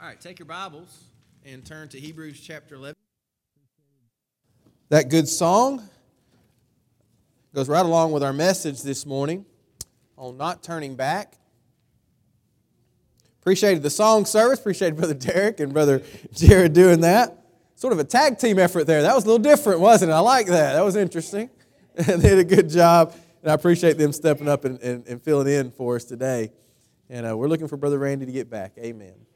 All right, take your Bibles and turn to Hebrews chapter 11. That good song goes right along with our message this morning on not turning back. Appreciated the song service. Appreciated Brother Derek and Brother Jared doing that. Sort of a tag team effort there. That was a little different, wasn't it? I like that. That was interesting. they did a good job, and I appreciate them stepping up and, and, and filling in for us today. And uh, we're looking for Brother Randy to get back. Amen.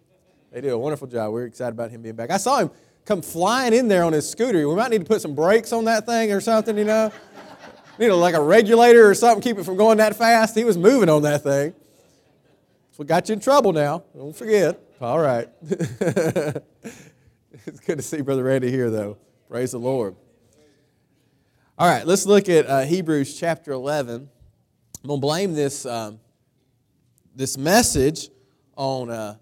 They do a wonderful job. We're excited about him being back. I saw him come flying in there on his scooter. We might need to put some brakes on that thing or something, you know? Need a, like a regulator or something, keep it from going that fast. He was moving on that thing. So we got you in trouble now. Don't forget. All right. it's good to see Brother Randy here, though. Praise the Lord. All right, let's look at uh, Hebrews chapter 11. I'm going to blame this, um, this message on uh,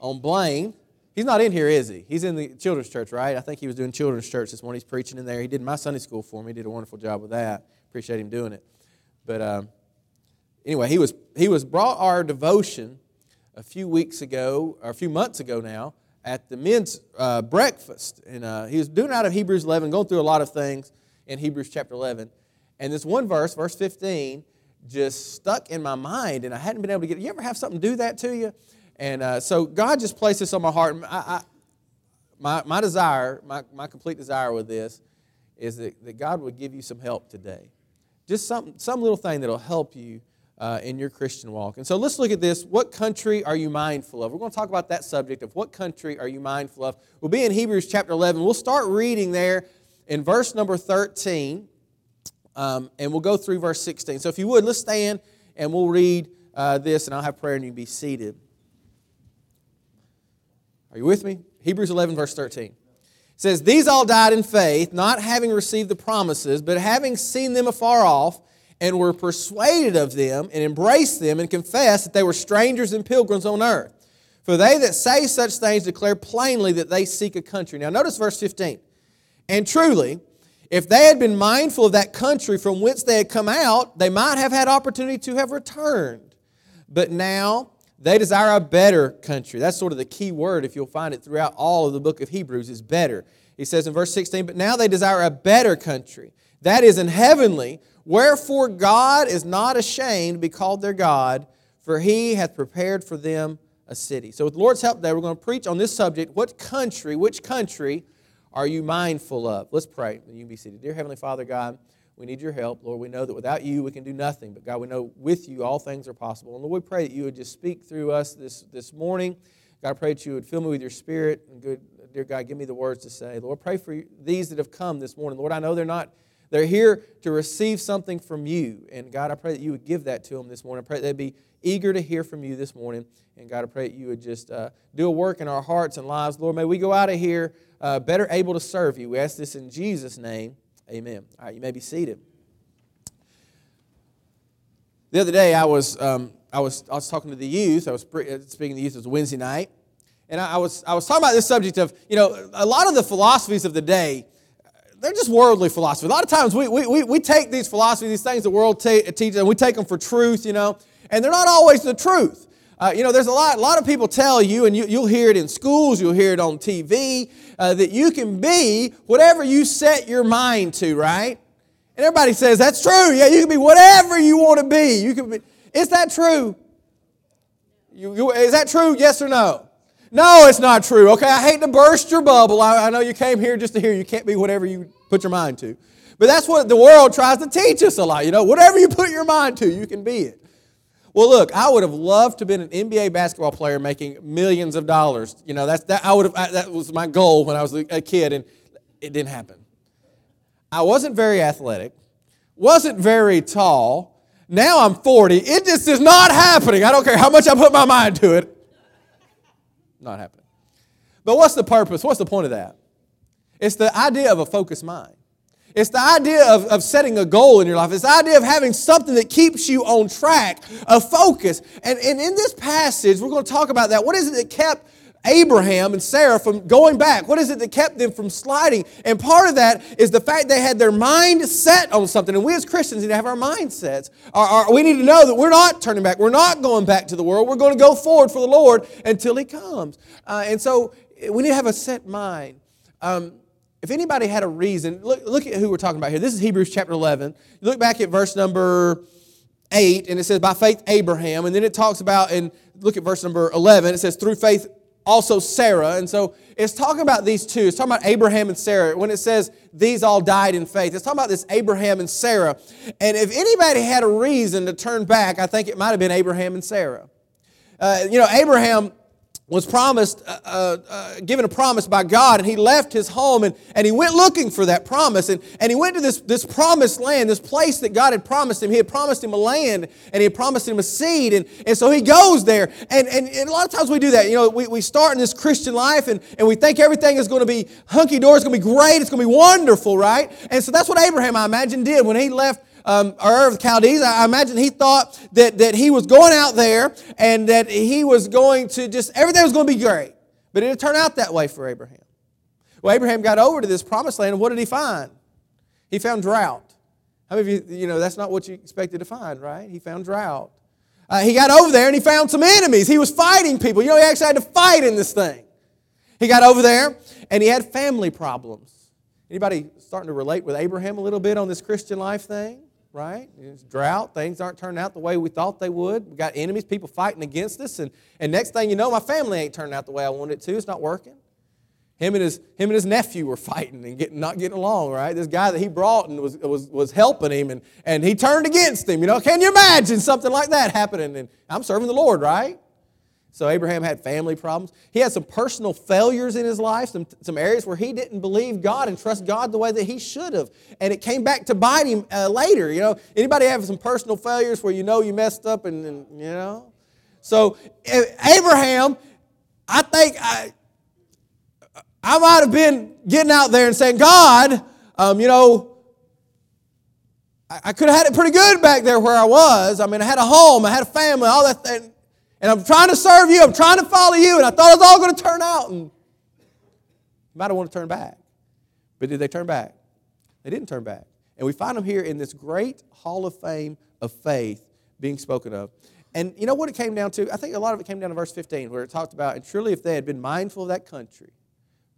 on Blaine. He's not in here, is he? He's in the children's church, right? I think he was doing children's church this morning. He's preaching in there. He did my Sunday school for me. He did a wonderful job with that. Appreciate him doing it. But um, anyway, he was he was brought our devotion a few weeks ago, or a few months ago now, at the men's uh, breakfast, and uh, he was doing out of Hebrews 11, going through a lot of things in Hebrews chapter 11, and this one verse, verse 15, just stuck in my mind, and I hadn't been able to get. You ever have something do that to you? And uh, so God just placed this on my heart. I, I, my, my desire, my, my complete desire with this is that, that God would give you some help today. Just some, some little thing that'll help you uh, in your Christian walk. And so let's look at this. What country are you mindful of? We're going to talk about that subject of what country are you mindful of. We'll be in Hebrews chapter 11. We'll start reading there in verse number 13, um, and we'll go through verse 16. So if you would, let's stand and we'll read uh, this, and I'll have prayer and you can be seated. Are you with me? Hebrews 11, verse 13. It says, These all died in faith, not having received the promises, but having seen them afar off, and were persuaded of them, and embraced them, and confessed that they were strangers and pilgrims on earth. For they that say such things declare plainly that they seek a country. Now, notice verse 15. And truly, if they had been mindful of that country from whence they had come out, they might have had opportunity to have returned. But now, they desire a better country. That's sort of the key word, if you'll find it throughout all of the book of Hebrews, is better. He says in verse 16, But now they desire a better country, that is in heavenly. Wherefore God is not ashamed to be called their God, for he hath prepared for them a city. So, with the Lord's help today, we're going to preach on this subject. What country, which country are you mindful of? Let's pray. You can be seated. Dear Heavenly Father, God, we need your help. Lord, we know that without you we can do nothing. But God, we know with you all things are possible. And Lord, we pray that you would just speak through us this, this morning. God, I pray that you would fill me with your spirit. And good, dear God, give me the words to say. Lord, pray for these that have come this morning. Lord, I know they're not, they're here to receive something from you. And God, I pray that you would give that to them this morning. I pray they'd be eager to hear from you this morning. And God, I pray that you would just uh, do a work in our hearts and lives. Lord, may we go out of here uh, better able to serve you. We ask this in Jesus' name. Amen. All right, you may be seated. The other day, I was, um, I was, I was talking to the youth. I was uh, speaking to the youth. It was Wednesday night. And I was, I was talking about this subject of, you know, a lot of the philosophies of the day, they're just worldly philosophy. A lot of times we, we, we take these philosophies, these things the world te- teaches, and we take them for truth, you know, and they're not always the truth. Uh, you know, there's a lot, a lot of people tell you, and you, will hear it in schools, you'll hear it on TV, uh, that you can be whatever you set your mind to, right? And everybody says, that's true. Yeah, you can be whatever you want to be. You can be. Is that true? You, you, is that true? Yes or no? No, it's not true. Okay, I hate to burst your bubble. I, I know you came here just to hear you can't be whatever you put your mind to. But that's what the world tries to teach us a lot. You know, whatever you put your mind to, you can be it. Well, look, I would have loved to have been an NBA basketball player making millions of dollars. You know, that's, that, I would have, that was my goal when I was a kid, and it didn't happen. I wasn't very athletic, wasn't very tall. Now I'm 40. It just is not happening. I don't care how much I put my mind to it. Not happening. But what's the purpose? What's the point of that? It's the idea of a focused mind. It's the idea of, of setting a goal in your life. It's the idea of having something that keeps you on track, a focus. And, and in this passage, we're going to talk about that. What is it that kept Abraham and Sarah from going back? What is it that kept them from sliding? And part of that is the fact they had their mind set on something. And we as Christians need to have our mindsets. Our, our, we need to know that we're not turning back. We're not going back to the world. We're going to go forward for the Lord until He comes. Uh, and so we need to have a set mind. Um, if anybody had a reason, look, look at who we're talking about here. This is Hebrews chapter 11. look back at verse number 8, and it says, By faith, Abraham. And then it talks about, and look at verse number 11, it says, Through faith, also Sarah. And so it's talking about these two. It's talking about Abraham and Sarah. When it says these all died in faith, it's talking about this Abraham and Sarah. And if anybody had a reason to turn back, I think it might have been Abraham and Sarah. Uh, you know, Abraham was promised, uh, uh, uh, given a promise by God, and he left his home and, and he went looking for that promise. And, and he went to this, this promised land, this place that God had promised him. He had promised him a land and he had promised him a seed. And, and so he goes there. And, and, and a lot of times we do that. You know, we, we start in this Christian life and, and we think everything is going to be hunky dory, it's going to be great, it's going to be wonderful, right? And so that's what Abraham, I imagine, did when he left um, the Chaldees. I imagine he thought that, that he was going out there and that he was going to just, everything was going to be great. But it didn't turn out that way for Abraham. Well, Abraham got over to this promised land, and what did he find? He found drought. How many of you, you know, that's not what you expected to find, right? He found drought. Uh, he got over there and he found some enemies. He was fighting people. You know, he actually had to fight in this thing. He got over there and he had family problems. Anybody starting to relate with Abraham a little bit on this Christian life thing? Right? It's drought. Things aren't turning out the way we thought they would. We got enemies, people fighting against us. And, and next thing you know, my family ain't turning out the way I wanted it to. It's not working. Him and his, him and his nephew were fighting and getting, not getting along, right? This guy that he brought and was, was, was helping him, and, and he turned against him. You know, can you imagine something like that happening? And I'm serving the Lord, right? So Abraham had family problems. He had some personal failures in his life, some, some areas where he didn't believe God and trust God the way that he should have. And it came back to bite him uh, later. You know, anybody have some personal failures where you know you messed up and, and you know? So Abraham, I think I, I might have been getting out there and saying, God, um, you know, I, I could have had it pretty good back there where I was. I mean, I had a home, I had a family, all that. Thing and I'm trying to serve you, I'm trying to follow you, and I thought it was all going to turn out. And you might have want to turn back. But did they turn back? They didn't turn back. And we find them here in this great hall of fame of faith being spoken of. And you know what it came down to? I think a lot of it came down to verse 15, where it talked about, and truly if they had been mindful of that country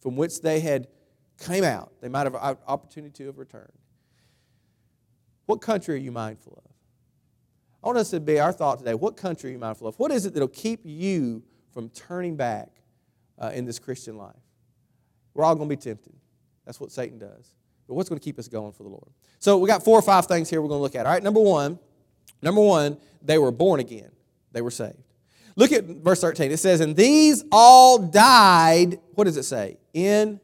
from which they had came out, they might have an opportunity to have returned. What country are you mindful of? I want us to be our thought today. What country are you mindful of? What is it that'll keep you from turning back uh, in this Christian life? We're all going to be tempted. That's what Satan does. But what's going to keep us going for the Lord? So we got four or five things here we're going to look at. All right, number one, number one, they were born again. They were saved. Look at verse 13. It says, And these all died, what does it say? In.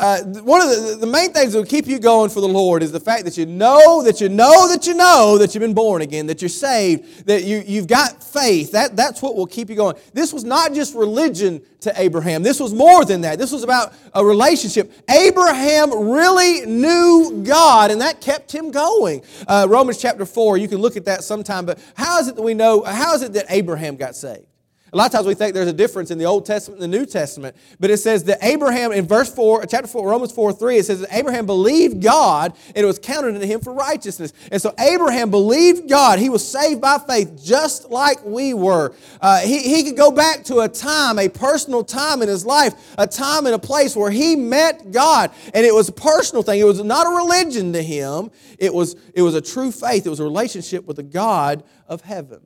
Uh, one of the, the main things that will keep you going for the Lord is the fact that you know that you know that you know that you've been born again, that you're saved, that you, you've got faith. That, that's what will keep you going. This was not just religion to Abraham. This was more than that. This was about a relationship. Abraham really knew God, and that kept him going. Uh, Romans chapter 4, you can look at that sometime, but how is it that we know, how is it that Abraham got saved? A lot of times we think there's a difference in the Old Testament and the New Testament, but it says that Abraham, in verse 4, chapter 4, Romans 4 3, it says that Abraham believed God and it was counted unto him for righteousness. And so Abraham believed God. He was saved by faith just like we were. Uh, he, he could go back to a time, a personal time in his life, a time in a place where he met God. And it was a personal thing. It was not a religion to him, it was, it was a true faith, it was a relationship with the God of heaven.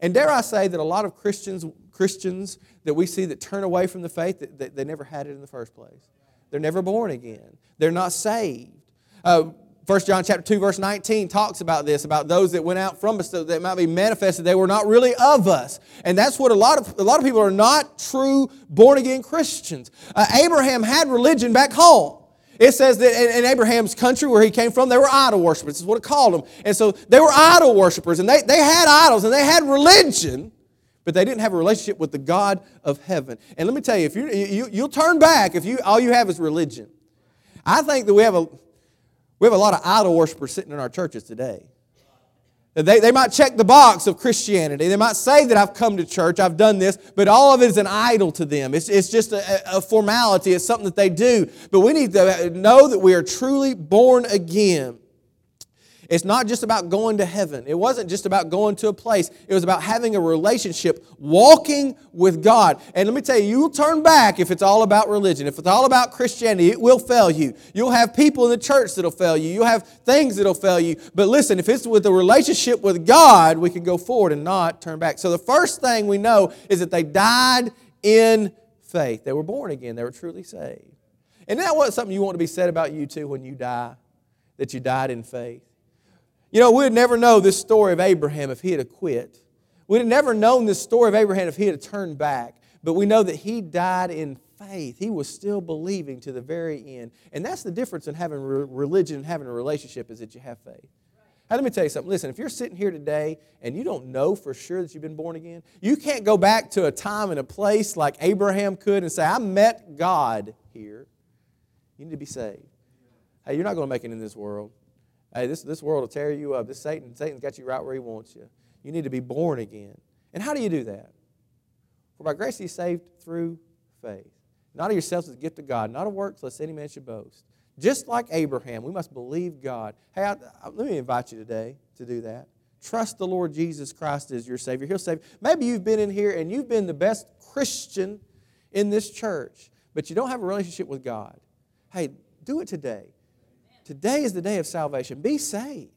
And dare I say that a lot of Christians, Christians that we see that turn away from the faith, that, that they never had it in the first place. They're never born again. They're not saved. Uh, 1 John chapter 2, verse 19 talks about this, about those that went out from us so that might be manifested. They were not really of us. And that's what a lot of, a lot of people are not true born again Christians. Uh, Abraham had religion back home. It says that in, Abraham's country where he came from, they were idol worshippers. Is what it called them. And so they were idol worshippers, and they, they had idols and they had religion, but they didn't have a relationship with the God of heaven. And let me tell you, if you, you you'll turn back if you all you have is religion. I think that we have a we have a lot of idol worshippers sitting in our churches today. They, they might check the box of Christianity. They might say that I've come to church, I've done this, but all of it is an idol to them. It's, it's just a, a formality, it's something that they do. But we need to know that we are truly born again. It's not just about going to heaven. It wasn't just about going to a place. It was about having a relationship, walking with God. And let me tell you, you'll turn back if it's all about religion. If it's all about Christianity, it will fail you. You'll have people in the church that'll fail you. You'll have things that'll fail you. But listen, if it's with a relationship with God, we can go forward and not turn back. So the first thing we know is that they died in faith. They were born again. They were truly saved. And that what something you want to be said about you too when you die? That you died in faith. You know, we'd never know this story of Abraham if he had quit. We'd have never known this story of Abraham if he had turned back. But we know that he died in faith. He was still believing to the very end. And that's the difference in having religion and having a relationship is that you have faith. Now, let me tell you something. Listen, if you're sitting here today and you don't know for sure that you've been born again, you can't go back to a time and a place like Abraham could and say, I met God here. You need to be saved. Hey, you're not going to make it in this world. Hey, this, this world will tear you up. This Satan, Satan's got you right where he wants you. You need to be born again. And how do you do that? For by grace you saved through faith. Not of yourselves as a gift of God, not of works, lest any man should boast. Just like Abraham, we must believe God. Hey, I, I, let me invite you today to do that. Trust the Lord Jesus Christ as your Savior. He'll save you. Maybe you've been in here and you've been the best Christian in this church, but you don't have a relationship with God. Hey, do it today. Today is the day of salvation. Be saved.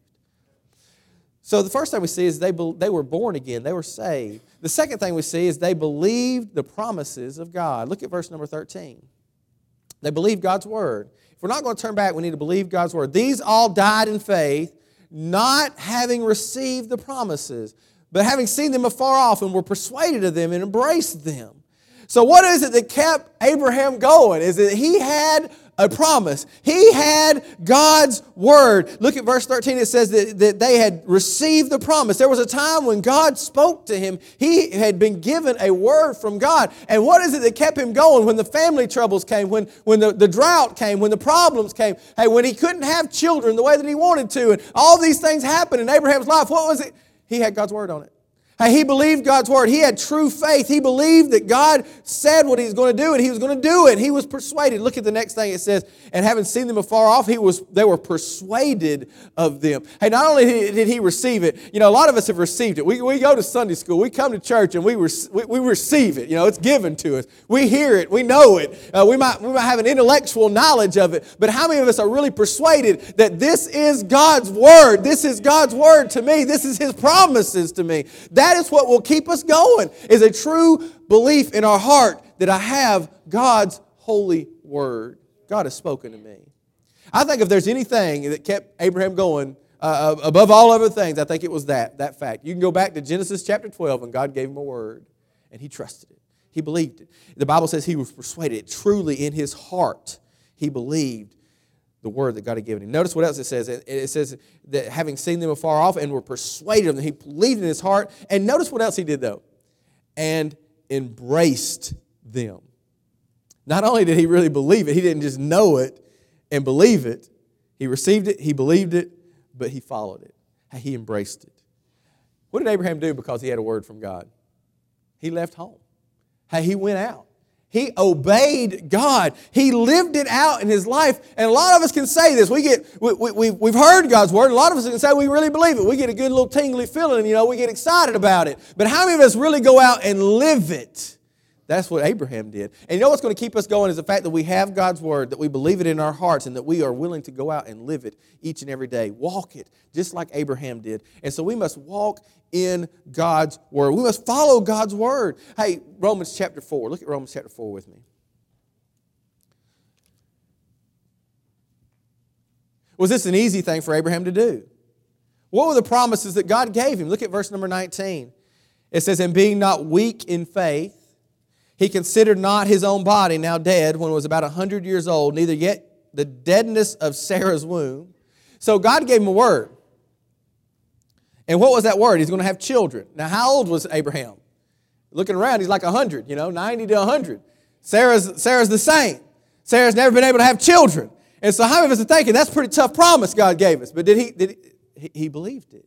So the first thing we see is they, they were born again, they were saved. The second thing we see is they believed the promises of God. Look at verse number 13. They believed God's word. If we're not going to turn back, we need to believe God's word. These all died in faith, not having received the promises, but having seen them afar off and were persuaded of them and embraced them. So, what is it that kept Abraham going? Is it he had a promise. He had God's word. Look at verse 13. It says that, that they had received the promise. There was a time when God spoke to him. He had been given a word from God. And what is it that kept him going when the family troubles came, when, when the, the drought came, when the problems came? Hey, when he couldn't have children the way that he wanted to, and all these things happened in Abraham's life, what was it? He had God's word on it. He believed God's word. He had true faith. He believed that God said what he was going to do and he was going to do it. He was persuaded. Look at the next thing it says, and having seen them afar off, he was, they were persuaded of them. Hey, not only did he receive it, you know, a lot of us have received it. We, we go to Sunday school, we come to church and we, we, we receive it. You know, it's given to us. We hear it, we know it. Uh, we, might, we might have an intellectual knowledge of it, but how many of us are really persuaded that this is God's word? This is God's word to me. This is his promises to me. That that is what will keep us going, is a true belief in our heart that I have God's holy word. God has spoken to me. I think if there's anything that kept Abraham going uh, uh, above all other things, I think it was that, that fact. You can go back to Genesis chapter 12 and God gave him a word and he trusted it. He believed it. The Bible says he was persuaded truly in his heart. He believed the word that God had given him. Notice what else it says. It says that having seen them afar off and were persuaded of them, he believed in his heart. And notice what else he did though. And embraced them. Not only did he really believe it, he didn't just know it and believe it. He received it, he believed it, but he followed it. He embraced it. What did Abraham do because he had a word from God? He left home. Hey, he went out. He obeyed God. He lived it out in his life. And a lot of us can say this. We get, we, we, we've heard God's word. A lot of us can say we really believe it. We get a good little tingly feeling, you know, we get excited about it. But how many of us really go out and live it? That's what Abraham did. And you know what's going to keep us going is the fact that we have God's word, that we believe it in our hearts, and that we are willing to go out and live it each and every day. Walk it, just like Abraham did. And so we must walk in God's word. We must follow God's word. Hey, Romans chapter 4. Look at Romans chapter 4 with me. Was this an easy thing for Abraham to do? What were the promises that God gave him? Look at verse number 19. It says, And being not weak in faith, he considered not his own body now dead when it was about 100 years old, neither yet the deadness of Sarah's womb. So God gave him a word. And what was that word? He's going to have children. Now, how old was Abraham? Looking around, he's like 100, you know, 90 to 100. Sarah's, Sarah's the same. Sarah's never been able to have children. And so, how many of us are thinking that's a pretty tough promise God gave us? But did he, did he, he believed it?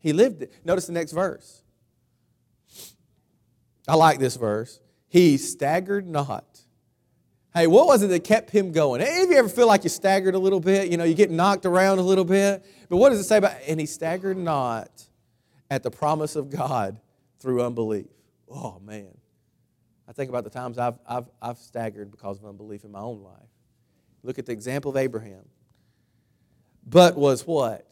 He lived it. Notice the next verse. I like this verse. He staggered not. Hey, what was it that kept him going? Any of you ever feel like you staggered a little bit? You know, you get knocked around a little bit. But what does it say about? And he staggered not at the promise of God through unbelief. Oh man, I think about the times I've I've, I've staggered because of unbelief in my own life. Look at the example of Abraham. But was what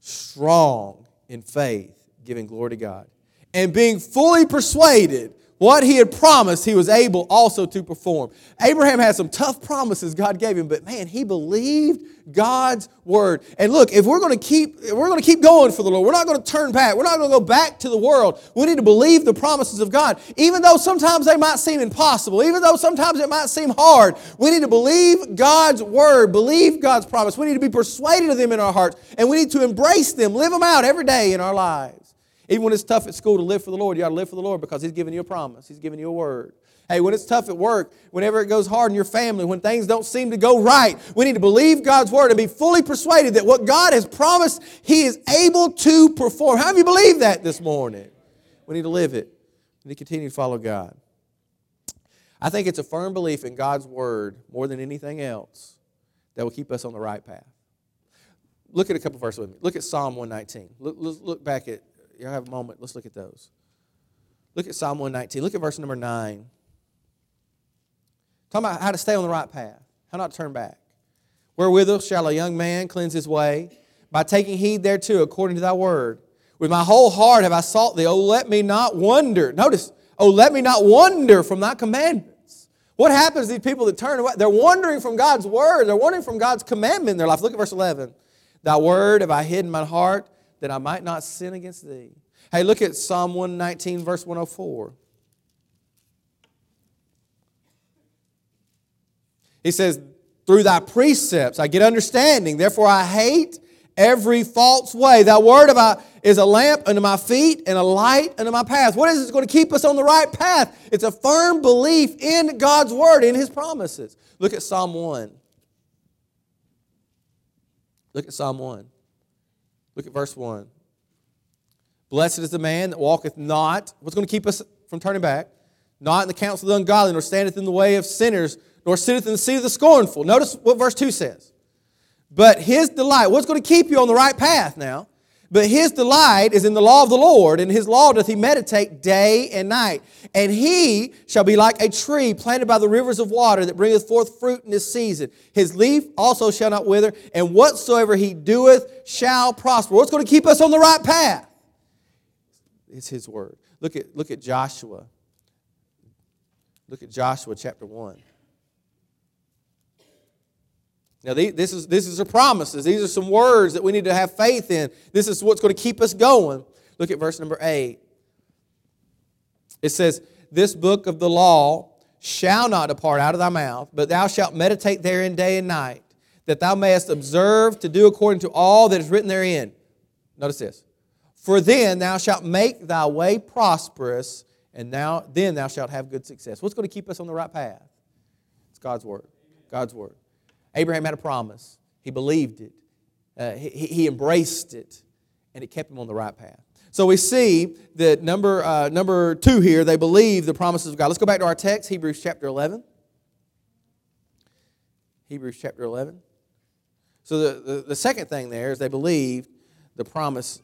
strong in faith, giving glory to God, and being fully persuaded what he had promised, he was able also to perform. Abraham had some tough promises God gave him, but man, he believed God's word. And look, if we're going to keep we're going to keep going for the Lord, we're not going to turn back. We're not going to go back to the world. We need to believe the promises of God, even though sometimes they might seem impossible, even though sometimes it might seem hard. We need to believe God's word, believe God's promise. We need to be persuaded of them in our hearts, and we need to embrace them, live them out every day in our lives. Even when it's tough at school to live for the Lord, you got to live for the Lord because He's giving you a promise. He's giving you a word. Hey, when it's tough at work, whenever it goes hard in your family, when things don't seem to go right, we need to believe God's word and be fully persuaded that what God has promised, He is able to perform. How have you believe that this morning? We need to live it. We need to continue to follow God. I think it's a firm belief in God's word more than anything else that will keep us on the right path. Look at a couple verses with me. Look at Psalm 119. Look, look back at you have a moment. Let's look at those. Look at Psalm 119. Look at verse number 9. Talking about how to stay on the right path, how not to turn back. Wherewithal shall a young man cleanse his way? By taking heed thereto, according to thy word. With my whole heart have I sought thee. Oh, let me not wonder. Notice, oh, let me not wander from thy commandments. What happens to these people that turn away? They're wandering from God's word. They're wandering from God's commandment in their life. Look at verse 11. Thy word have I hid in my heart that I might not sin against thee. Hey, look at Psalm 119, verse 104. He says, Through thy precepts I get understanding, therefore I hate every false way. That word about is a lamp unto my feet and a light unto my path. What is it going to keep us on the right path? It's a firm belief in God's word, in his promises. Look at Psalm 1. Look at Psalm 1. Look at verse 1. Blessed is the man that walketh not. What's going to keep us from turning back? Not in the counsel of the ungodly, nor standeth in the way of sinners, nor sitteth in the seat of the scornful. Notice what verse 2 says. But his delight, what's going to keep you on the right path now? But his delight is in the law of the Lord, and his law doth he meditate day and night. And he shall be like a tree planted by the rivers of water that bringeth forth fruit in his season. His leaf also shall not wither, and whatsoever he doeth shall prosper. What's going to keep us on the right path? It's his word. Look at, look at Joshua. Look at Joshua chapter 1. Now, this is, this is a promises. These are some words that we need to have faith in. This is what's going to keep us going. Look at verse number 8. It says, This book of the law shall not depart out of thy mouth, but thou shalt meditate therein day and night, that thou mayest observe to do according to all that is written therein. Notice this. For then thou shalt make thy way prosperous, and now then thou shalt have good success. What's going to keep us on the right path? It's God's word. God's word. Abraham had a promise. He believed it. Uh, he, he embraced it, and it kept him on the right path. So we see that number, uh, number two here, they believe the promises of God. Let's go back to our text, Hebrews chapter 11. Hebrews chapter 11. So the, the, the second thing there is they believed the promise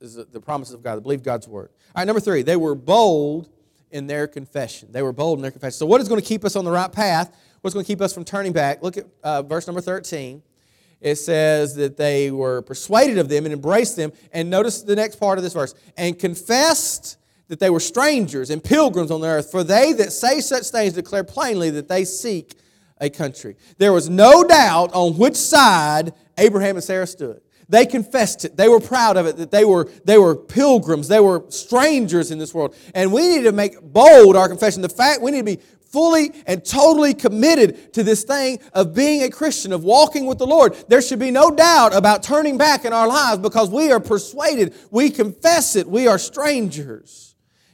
is the, the promises of God. They believed God's word. All right, number three, they were bold in their confession. They were bold in their confession. So what is going to keep us on the right path? What's going to keep us from turning back? Look at uh, verse number 13. It says that they were persuaded of them and embraced them. And notice the next part of this verse and confessed that they were strangers and pilgrims on the earth. For they that say such things declare plainly that they seek a country. There was no doubt on which side Abraham and Sarah stood. They confessed it. They were proud of it, that they were, they were pilgrims. They were strangers in this world. And we need to make bold our confession. The fact we need to be fully and totally committed to this thing of being a Christian, of walking with the Lord. There should be no doubt about turning back in our lives because we are persuaded, we confess it, we are strangers.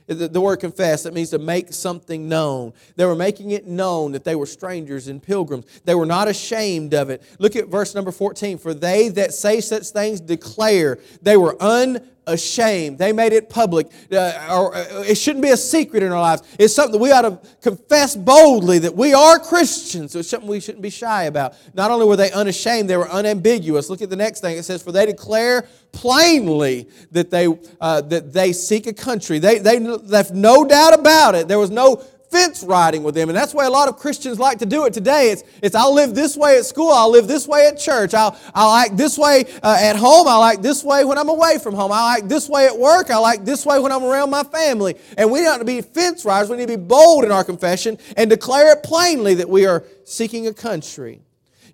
The, the word confess, that means to make something known. They were making it known that they were strangers and pilgrims. They were not ashamed of it. Look at verse number 14. For they that say such things declare they were un ashamed. They made it public. Uh, or, uh, it shouldn't be a secret in our lives. It's something that we ought to confess boldly that we are Christians. So it's something we shouldn't be shy about. Not only were they unashamed, they were unambiguous. Look at the next thing. It says, For they declare plainly that they, uh, that they seek a country. They, they left no doubt about it. There was no fence riding with them. And that's why a lot of Christians like to do it today. It's, it's I'll live this way at school, I'll live this way at church, I'll, I'll act this way uh, at home, I'll act this way when I'm away from home, I'll act this way at work, I'll act this way when I'm around my family. And we don't to be fence riders, we need to be bold in our confession and declare it plainly that we are seeking a country.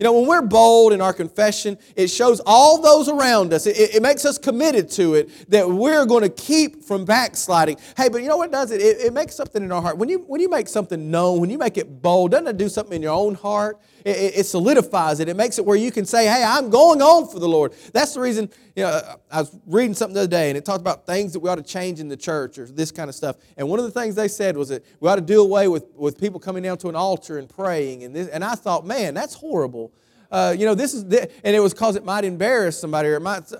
You know, when we're bold in our confession, it shows all those around us. It, it makes us committed to it that we're going to keep from backsliding. Hey, but you know what does it? it? It makes something in our heart. When you, when you make something known, when you make it bold, doesn't it do something in your own heart? It, it, solidifies it. It makes it where you can say, hey, I'm going on for the Lord. That's the reason, you know, I was reading something the other day and it talked about things that we ought to change in the church or this kind of stuff. And one of the things they said was that we ought to do away with, with people coming down to an altar and praying. And, this, and I thought, man, that's horrible. Uh, you know, this is, the, and it was because it might embarrass somebody or it might,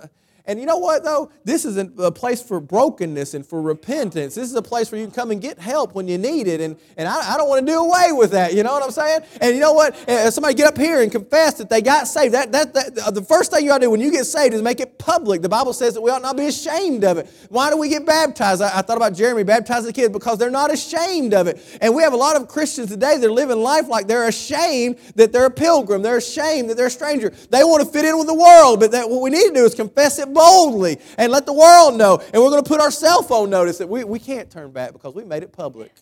and you know what, though? This is a place for brokenness and for repentance. This is a place where you can come and get help when you need it. And, and I, I don't want to do away with that. You know what I'm saying? And you know what? Uh, somebody get up here and confess that they got saved. That, that, that, the first thing you ought to do when you get saved is make it public. The Bible says that we ought not be ashamed of it. Why do we get baptized? I, I thought about Jeremy baptizing the kids because they're not ashamed of it. And we have a lot of Christians today that are living life like they're ashamed that they're a pilgrim. They're ashamed that they're a stranger. They want to fit in with the world. But that, what we need to do is confess it boldly and let the world know. And we're going to put our cell phone notice that we, we can't turn back because we made it public.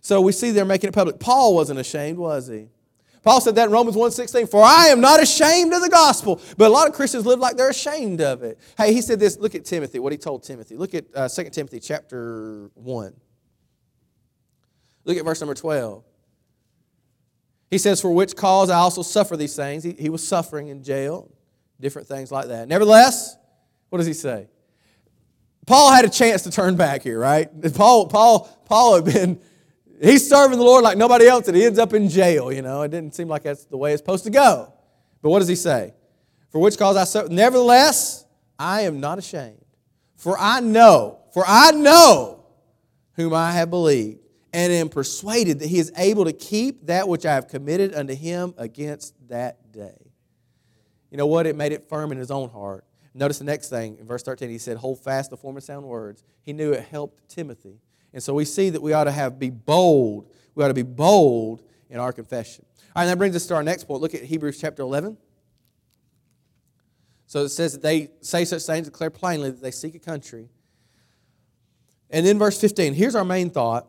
So we see they're making it public. Paul wasn't ashamed, was he? Paul said that in Romans 1.16, for I am not ashamed of the gospel. But a lot of Christians live like they're ashamed of it. Hey, he said this, look at Timothy, what he told Timothy. Look at uh, 2 Timothy chapter 1. Look at verse number 12. He says, For which cause I also suffer these things. He, he was suffering in jail different things like that. Nevertheless, what does he say? Paul had a chance to turn back here, right? Paul, Paul, Paul had been, he's serving the Lord like nobody else, and he ends up in jail, you know. It didn't seem like that's the way it's supposed to go. But what does he say? For which cause I suffer. Nevertheless, I am not ashamed. For I know, for I know whom I have believed, and am persuaded that he is able to keep that which I have committed unto him against that day. You know what? It made it firm in his own heart. Notice the next thing in verse 13, he said, Hold fast the form sound words. He knew it helped Timothy. And so we see that we ought to have be bold. We ought to be bold in our confession. All right, that brings us to our next point. Look at Hebrews chapter 11. So it says that they say such things, declare plainly that they seek a country. And then verse 15, here's our main thought.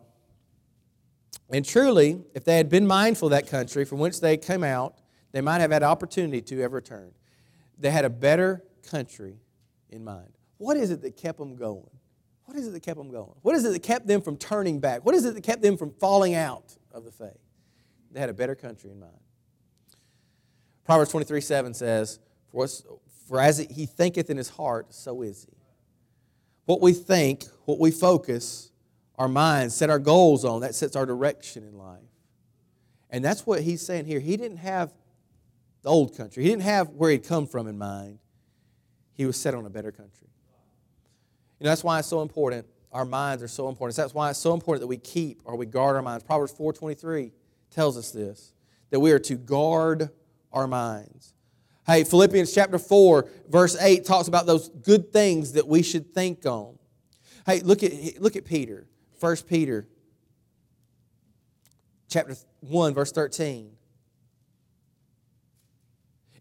And truly, if they had been mindful of that country from whence they came out, they might have had opportunity to have returned. They had a better country in mind. What is it that kept them going? What is it that kept them going? What is it that kept them from turning back? What is it that kept them from falling out of the faith? They had a better country in mind. Proverbs 23 7 says, For, for as he thinketh in his heart, so is he. What we think, what we focus, our minds, set our goals on, that sets our direction in life. And that's what he's saying here. He didn't have the old country. He didn't have where he'd come from in mind. He was set on a better country. You know, that's why it's so important. Our minds are so important. That's why it's so important that we keep or we guard our minds. Proverbs 4.23 tells us this, that we are to guard our minds. Hey, Philippians chapter 4, verse 8 talks about those good things that we should think on. Hey, look at, look at Peter. 1 Peter chapter 1, verse 13.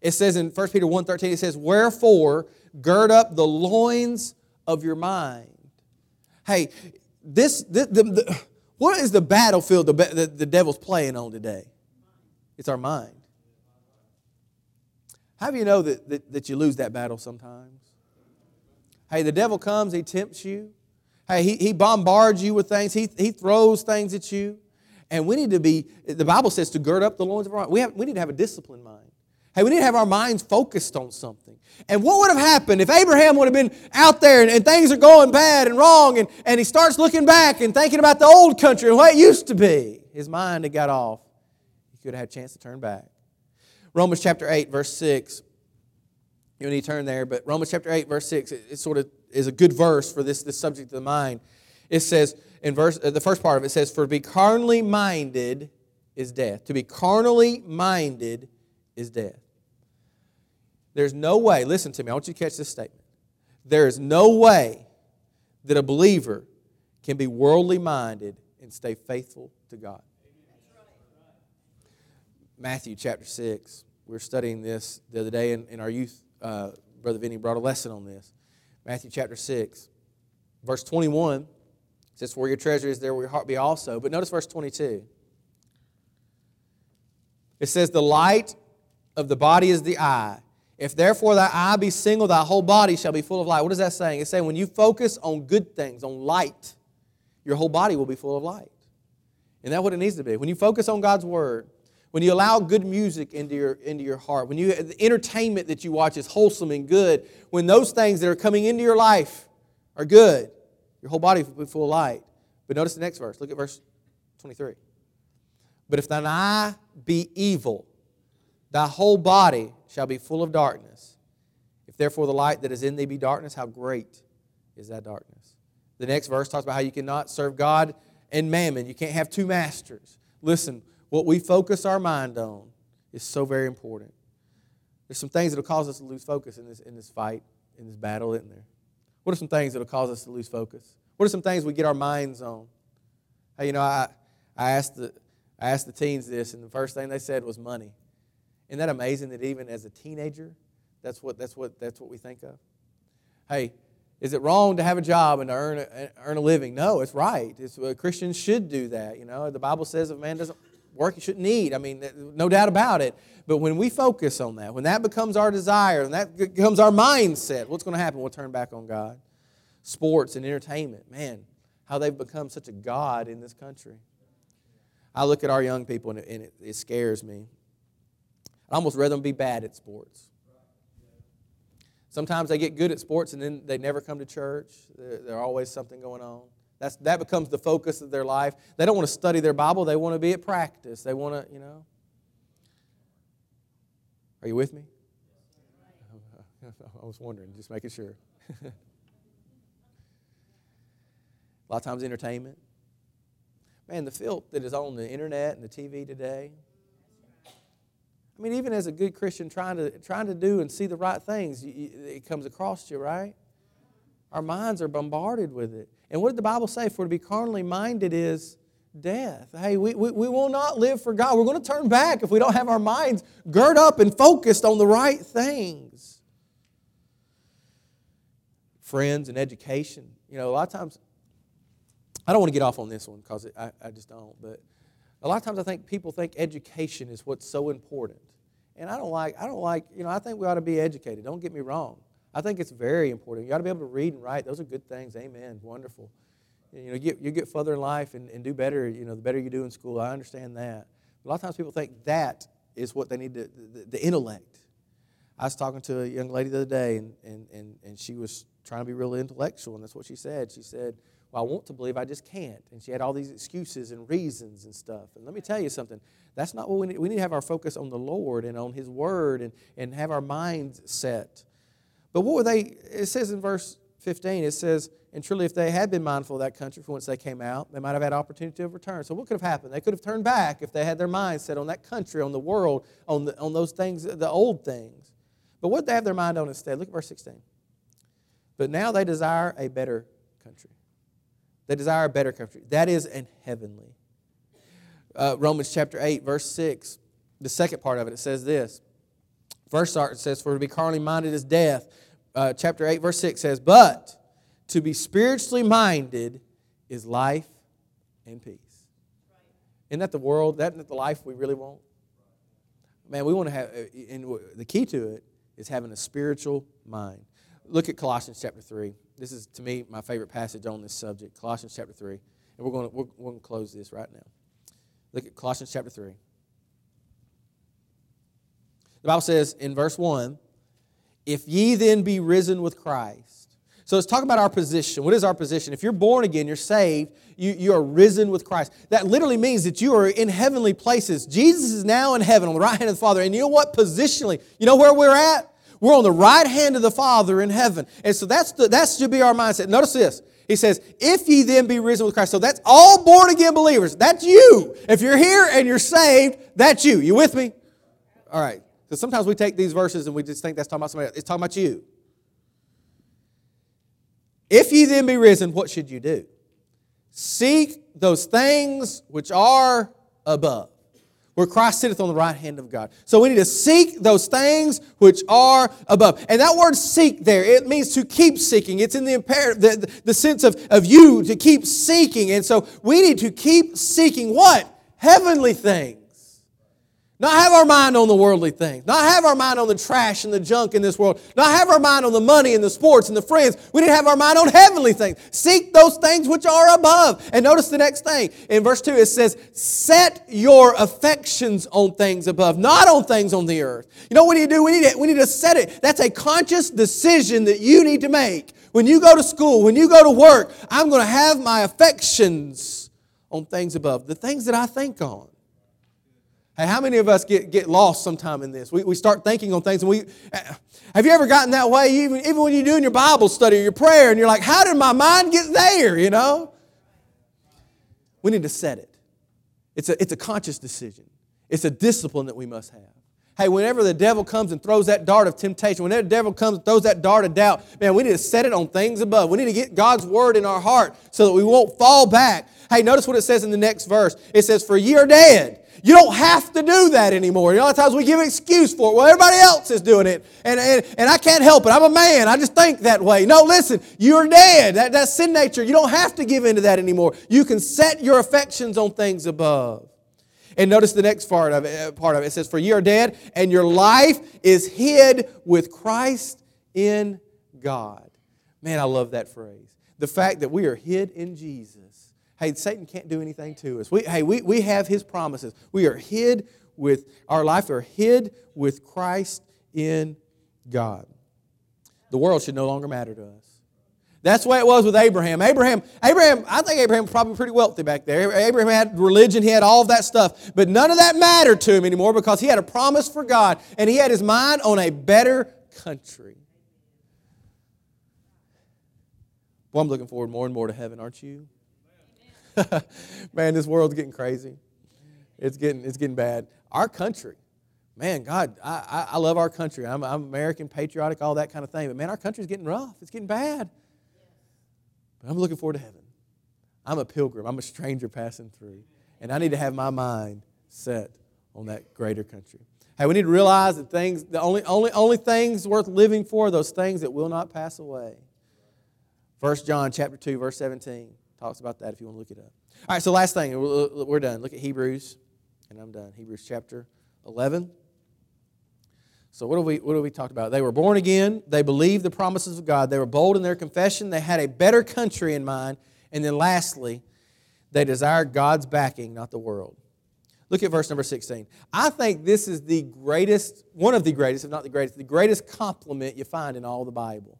It says in 1 Peter 1.13, it says, Wherefore, gird up the loins of your mind. Hey, this, the, the, what is the battlefield the, the, the devil's playing on today? It's our mind. How do you know that, that, that you lose that battle sometimes? Hey, the devil comes, he tempts you. Hey, he, he bombards you with things, he, he throws things at you. And we need to be, the Bible says to gird up the loins of our mind. We, have, we need to have a disciplined mind. Hey, we need to have our minds focused on something. And what would have happened if Abraham would have been out there and, and, things are going bad and wrong and, and he starts looking back and thinking about the old country and what it used to be? His mind had got off. He could have had a chance to turn back. Romans chapter 8, verse 6. You need to turn there, but Romans chapter 8, verse 6, it, it, sort of is a good verse for this, this subject of the mind. It says, in verse, uh, the first part of it says, For to be carnally minded is death. To be carnally minded is death. There's no way, listen to me, I want you to catch this statement. There is no way that a believer can be worldly minded and stay faithful to God. Matthew chapter 6. We were studying this the other day in, our youth. Uh, Brother Vinny brought a lesson on this. Matthew chapter 6, verse 21 says, For your treasure is there will your heart be also. But notice verse 22. It says, The light of the body is the eye. If therefore thy eye be single, thy whole body shall be full of light. What is that saying? It's saying when you focus on good things, on light, your whole body will be full of light. And that's what it needs to be. When you focus on God's Word, when you allow good music into your, into your heart, when you, the entertainment that you watch is wholesome and good, when those things that are coming into your life are good, your whole body will be full of light. But notice the next verse. Look at verse 23. But if thine eye be evil, thy whole body shall be full of darkness. If therefore the light that is in thee be darkness, how great is that darkness? The next verse talks about how you cannot serve God and mammon. You can't have two masters. Listen, what we focus our mind on is so very important. There's some things that will cause us to lose focus in this, in this fight, in this battle, isn't there? What are some things that will cause us to lose focus? What are some things we get our minds on? Hey, you know, I, I, asked the, I asked the teens this, and the first thing they said was money. Isn't that amazing that even as a teenager, that's what, that's what, that's what we think of? Hey, is it wrong to have a job and to earn a, earn a living? No, it's right. It's, uh, Christians should do that. You know, the Bible says if a man doesn't work, he shouldn't eat. I mean, no doubt about it. But when we focus on that, when that becomes our desire and that becomes our mindset, what's going to happen? We'll turn back on God. Sports and entertainment, man, how they've become such a God in this country. I look at our young people and it, and it, it scares me. I'd almost rather them be bad at sports. Sometimes they get good at sports and then they never come to church. There's always something going on. That's, that becomes the focus of their life. They don't want to study their Bible, they want to be at practice. They want to, you know. Are you with me? I was wondering, just making sure. a lot of times, entertainment. Man, the filth that is on the internet and the TV today, I mean, even as a good Christian trying to, trying to do and see the right things, it comes across you, right? Our minds are bombarded with it. And what did the Bible say? For to be carnally minded is death. Hey, we, we, we will not live for God. We're going to turn back if we don't have our minds girt up and focused on the right things. Friends and education. You know, a lot of times, I don't want to get off on this one because I, I just don't, but a lot of times I think people think education is what's so important. And I don't like, I don't like, you know, I think we ought to be educated. Don't get me wrong. I think it's very important. You ought to be able to read and write. Those are good things. Amen. Wonderful. You know, you get, you get further in life and, and do better, you know, the better you do in school. I understand that. A lot of times people think that is what they need to, the, the intellect. I was talking to a young lady the other day, and, and, and, and she was trying to be really intellectual, and that's what she said. She said, well, I want to believe, I just can't. And she had all these excuses and reasons and stuff. And let me tell you something. That's not what we need. We need to have our focus on the Lord and on His Word and, and have our minds set. But what were they? It says in verse 15, it says, and truly if they had been mindful of that country from whence they came out, they might have had opportunity to return. So what could have happened? They could have turned back if they had their mind set on that country, on the world, on, the, on those things, the old things. But what did they have their mind on instead? Look at verse 16. But now they desire a better country they desire a better country. That is an heavenly. Uh, Romans chapter 8, verse 6, the second part of it, it says this. First part says, For to be carnally minded is death. Uh, chapter 8, verse 6 says, But to be spiritually minded is life and peace. Isn't that the world? Isn't that the life we really want? Man, we want to have, uh, and the key to it is having a spiritual mind. Look at Colossians chapter 3. This is, to me, my favorite passage on this subject, Colossians chapter 3. And we're going to, we're, we're going to close this right now. Look at Colossians chapter 3. The Bible says in verse 1 If ye then be risen with Christ. So let's talk about our position. What is our position? If you're born again, you're saved, you, you are risen with Christ. That literally means that you are in heavenly places. Jesus is now in heaven on the right hand of the Father. And you know what? Positionally, you know where we're at? We're on the right hand of the Father in heaven. And so that's the, that should be our mindset. Notice this. He says, if ye then be risen with Christ. So that's all born again believers. That's you. If you're here and you're saved, that's you. You with me? All right. Because sometimes we take these verses and we just think that's talking about somebody else. It's talking about you. If ye then be risen, what should you do? Seek those things which are above where Christ sitteth on the right hand of God. So we need to seek those things which are above. And that word seek there, it means to keep seeking. It's in the imperative, the, the sense of, of you to keep seeking. And so we need to keep seeking what? Heavenly things. Not have our mind on the worldly things. Not have our mind on the trash and the junk in this world. Not have our mind on the money and the sports and the friends. We need to have our mind on heavenly things. Seek those things which are above. And notice the next thing. In verse 2, it says, Set your affections on things above, not on things on the earth. You know what we need to do? We need to, we need to set it. That's a conscious decision that you need to make. When you go to school, when you go to work, I'm going to have my affections on things above, the things that I think on. Hey, how many of us get, get lost sometime in this? We, we start thinking on things and we have you ever gotten that way? Even, even when you're doing your Bible study or your prayer, and you're like, how did my mind get there? You know? We need to set it. It's a, it's a conscious decision. It's a discipline that we must have. Hey, whenever the devil comes and throws that dart of temptation, whenever the devil comes and throws that dart of doubt, man, we need to set it on things above. We need to get God's word in our heart so that we won't fall back. Hey, notice what it says in the next verse. It says, For ye are dead you don't have to do that anymore. You know, a lot of times we give an excuse for it. Well, everybody else is doing it, and, and, and I can't help it. I'm a man. I just think that way. No, listen, you're dead. That, that's sin nature. You don't have to give into that anymore. You can set your affections on things above. And notice the next part of it. Uh, part of it. it says, For you are dead, and your life is hid with Christ in God. Man, I love that phrase. The fact that we are hid in Jesus Hey, Satan can't do anything to us. We, hey, we, we have his promises. We are hid with, our life are hid with Christ in God. The world should no longer matter to us. That's the way it was with Abraham. Abraham, Abraham, I think Abraham was probably pretty wealthy back there. Abraham had religion, he had all of that stuff. But none of that mattered to him anymore because he had a promise for God and he had his mind on a better country. Well, I'm looking forward more and more to heaven, aren't you? man, this world's getting crazy. It's getting, it's getting bad. Our country, man, God, I, I, love our country. I'm, I'm American, patriotic, all that kind of thing. But man, our country's getting rough. It's getting bad. But I'm looking forward to heaven. I'm a pilgrim. I'm a stranger passing through. And I need to have my mind set on that greater country. Hey, we need to realize that things, the only, only, only things worth living for are those things that will not pass away. 1 John chapter 2, verse 17 talks about that if you want to look it up. All right, so last thing, we're done. Look at Hebrews, and I'm done. Hebrews chapter 11. So what have we what have we talked about? They were born again. They believed the promises of God. They were bold in their confession. They had a better country in mind. And then lastly, they desired God's backing, not the world. Look at verse number 16. I think this is the greatest, one of the greatest, if not the greatest, the greatest compliment you find in all the Bible.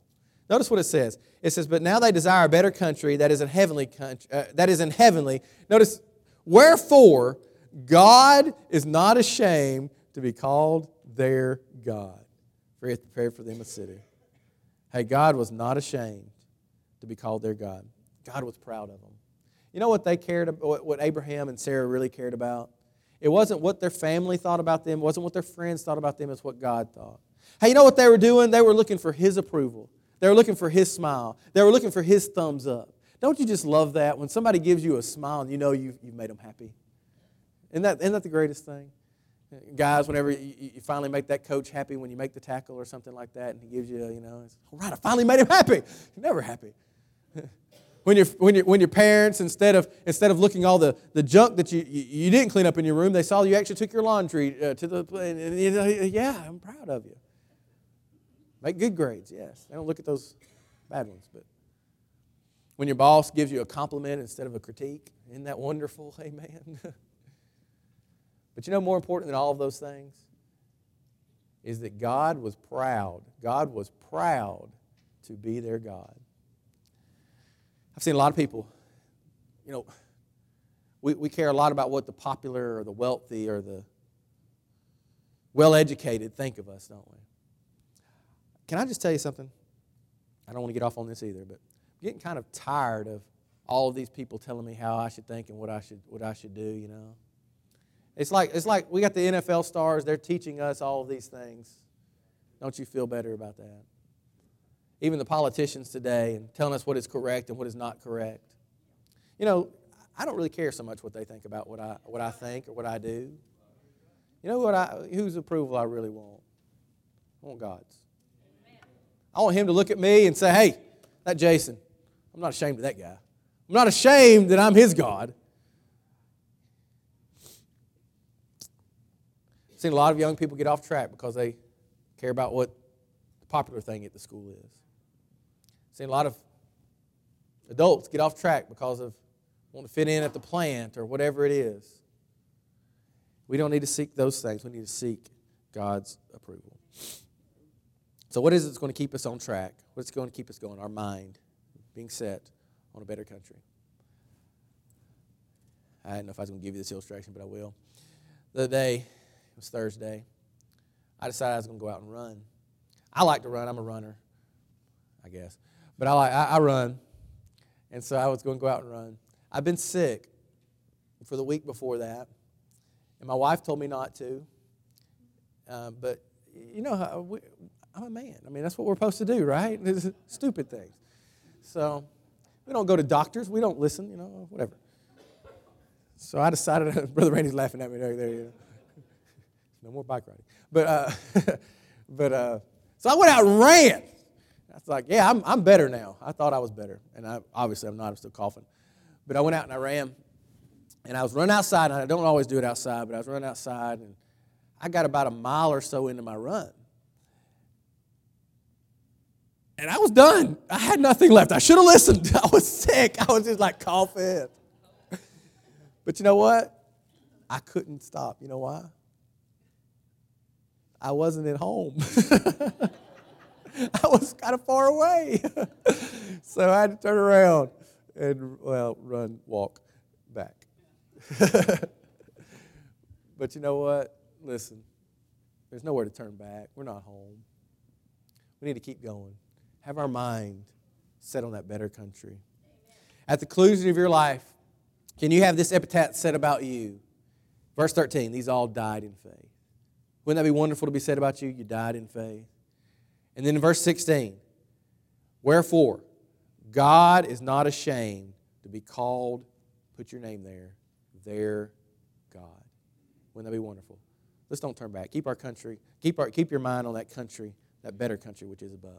Notice what it says. It says, "But now they desire a better country that is in heavenly country, uh, that is in heavenly." Notice, wherefore God is not ashamed to be called their God, for he hath prepared for them a city. Hey, God was not ashamed to be called their God. God was proud of them. You know what they cared about, what Abraham and Sarah really cared about? It wasn't what their family thought about them, it wasn't what their friends thought about them, it's what God thought. Hey, you know what they were doing? They were looking for His approval. They were looking for his smile. They were looking for his thumbs up. Don't you just love that when somebody gives you a smile and you know you've, you've made them happy? Isn't that, isn't that the greatest thing? Guys, whenever you, you, finally make that coach happy when you make the tackle or something like that, and he gives you, you know, all right, I finally made him happy. You're never happy. when, you when, you when your parents, instead of, instead of looking all the, the junk that you, you, you didn't clean up in your room, they saw you actually took your laundry uh, to the, and, and, yeah, I'm proud of you. Make good grades, yes. They don't look at those bad ones. But when your boss gives you a compliment instead of a critique, isn't that wonderful? Amen. but you know, more important than all of those things is that God was proud. God was proud to be their God. I've seen a lot of people, you know, we, we care a lot about what the popular or the wealthy or the well educated think of us, don't we? can I just tell you something? I don't want to get off on this either, but I'm getting kind of tired of all of these people telling me how I should think and what I should what I should do, you know. It's like it's like we got the NFL stars, they're teaching us all of these things. Don't you feel better about that? Even the politicians today and telling us what is correct and what is not correct. You know, I don't really care so much what they think about what I what I think or what I do. You know what I whose approval I really want? I want God's. I want him to look at me and say, hey, that Jason, I'm not ashamed of that guy. I'm not ashamed that I'm his God. Seen a lot of young people get off track because they care about what the popular thing at the school is. Seen a lot of adults get off track because of wanting to fit in at the plant or whatever it is. We don't need to seek those things. We need to seek God's approval. So, what is it that's going to keep us on track? What's going to keep us going? Our mind being set on a better country. I didn't know if I was going to give you this illustration, but I will. The day, was Thursday, I decided I was going to go out and run. I like to run. I'm a runner, I guess. But I, like, I, I run. And so I was going to go out and run. I've been sick for the week before that. And my wife told me not to. Uh, but you know, we, I'm a man. I mean, that's what we're supposed to do, right? Stupid things. So we don't go to doctors. We don't listen, you know, whatever. So I decided, Brother Randy's laughing at me there. there you know. No more bike riding. But, uh, but uh, so I went out and ran. I was like, yeah, I'm, I'm better now. I thought I was better. And I, obviously I'm not. I'm still coughing. But I went out and I ran. And I was running outside. And I don't always do it outside, but I was running outside. And I got about a mile or so into my run. And I was done. I had nothing left. I should have listened. I was sick. I was just like coughing. But you know what? I couldn't stop. You know why? I wasn't at home. I was kind of far away. so I had to turn around and, well, run, walk back. but you know what? Listen, there's nowhere to turn back. We're not home. We need to keep going have our mind set on that better country. At the conclusion of your life, can you have this epitaph said about you? Verse 13, these all died in faith. Wouldn't that be wonderful to be said about you? You died in faith. And then in verse 16, wherefore, God is not ashamed to be called, put your name there, their God. Wouldn't that be wonderful? Let's don't turn back. Keep our country, keep, our, keep your mind on that country, that better country which is above.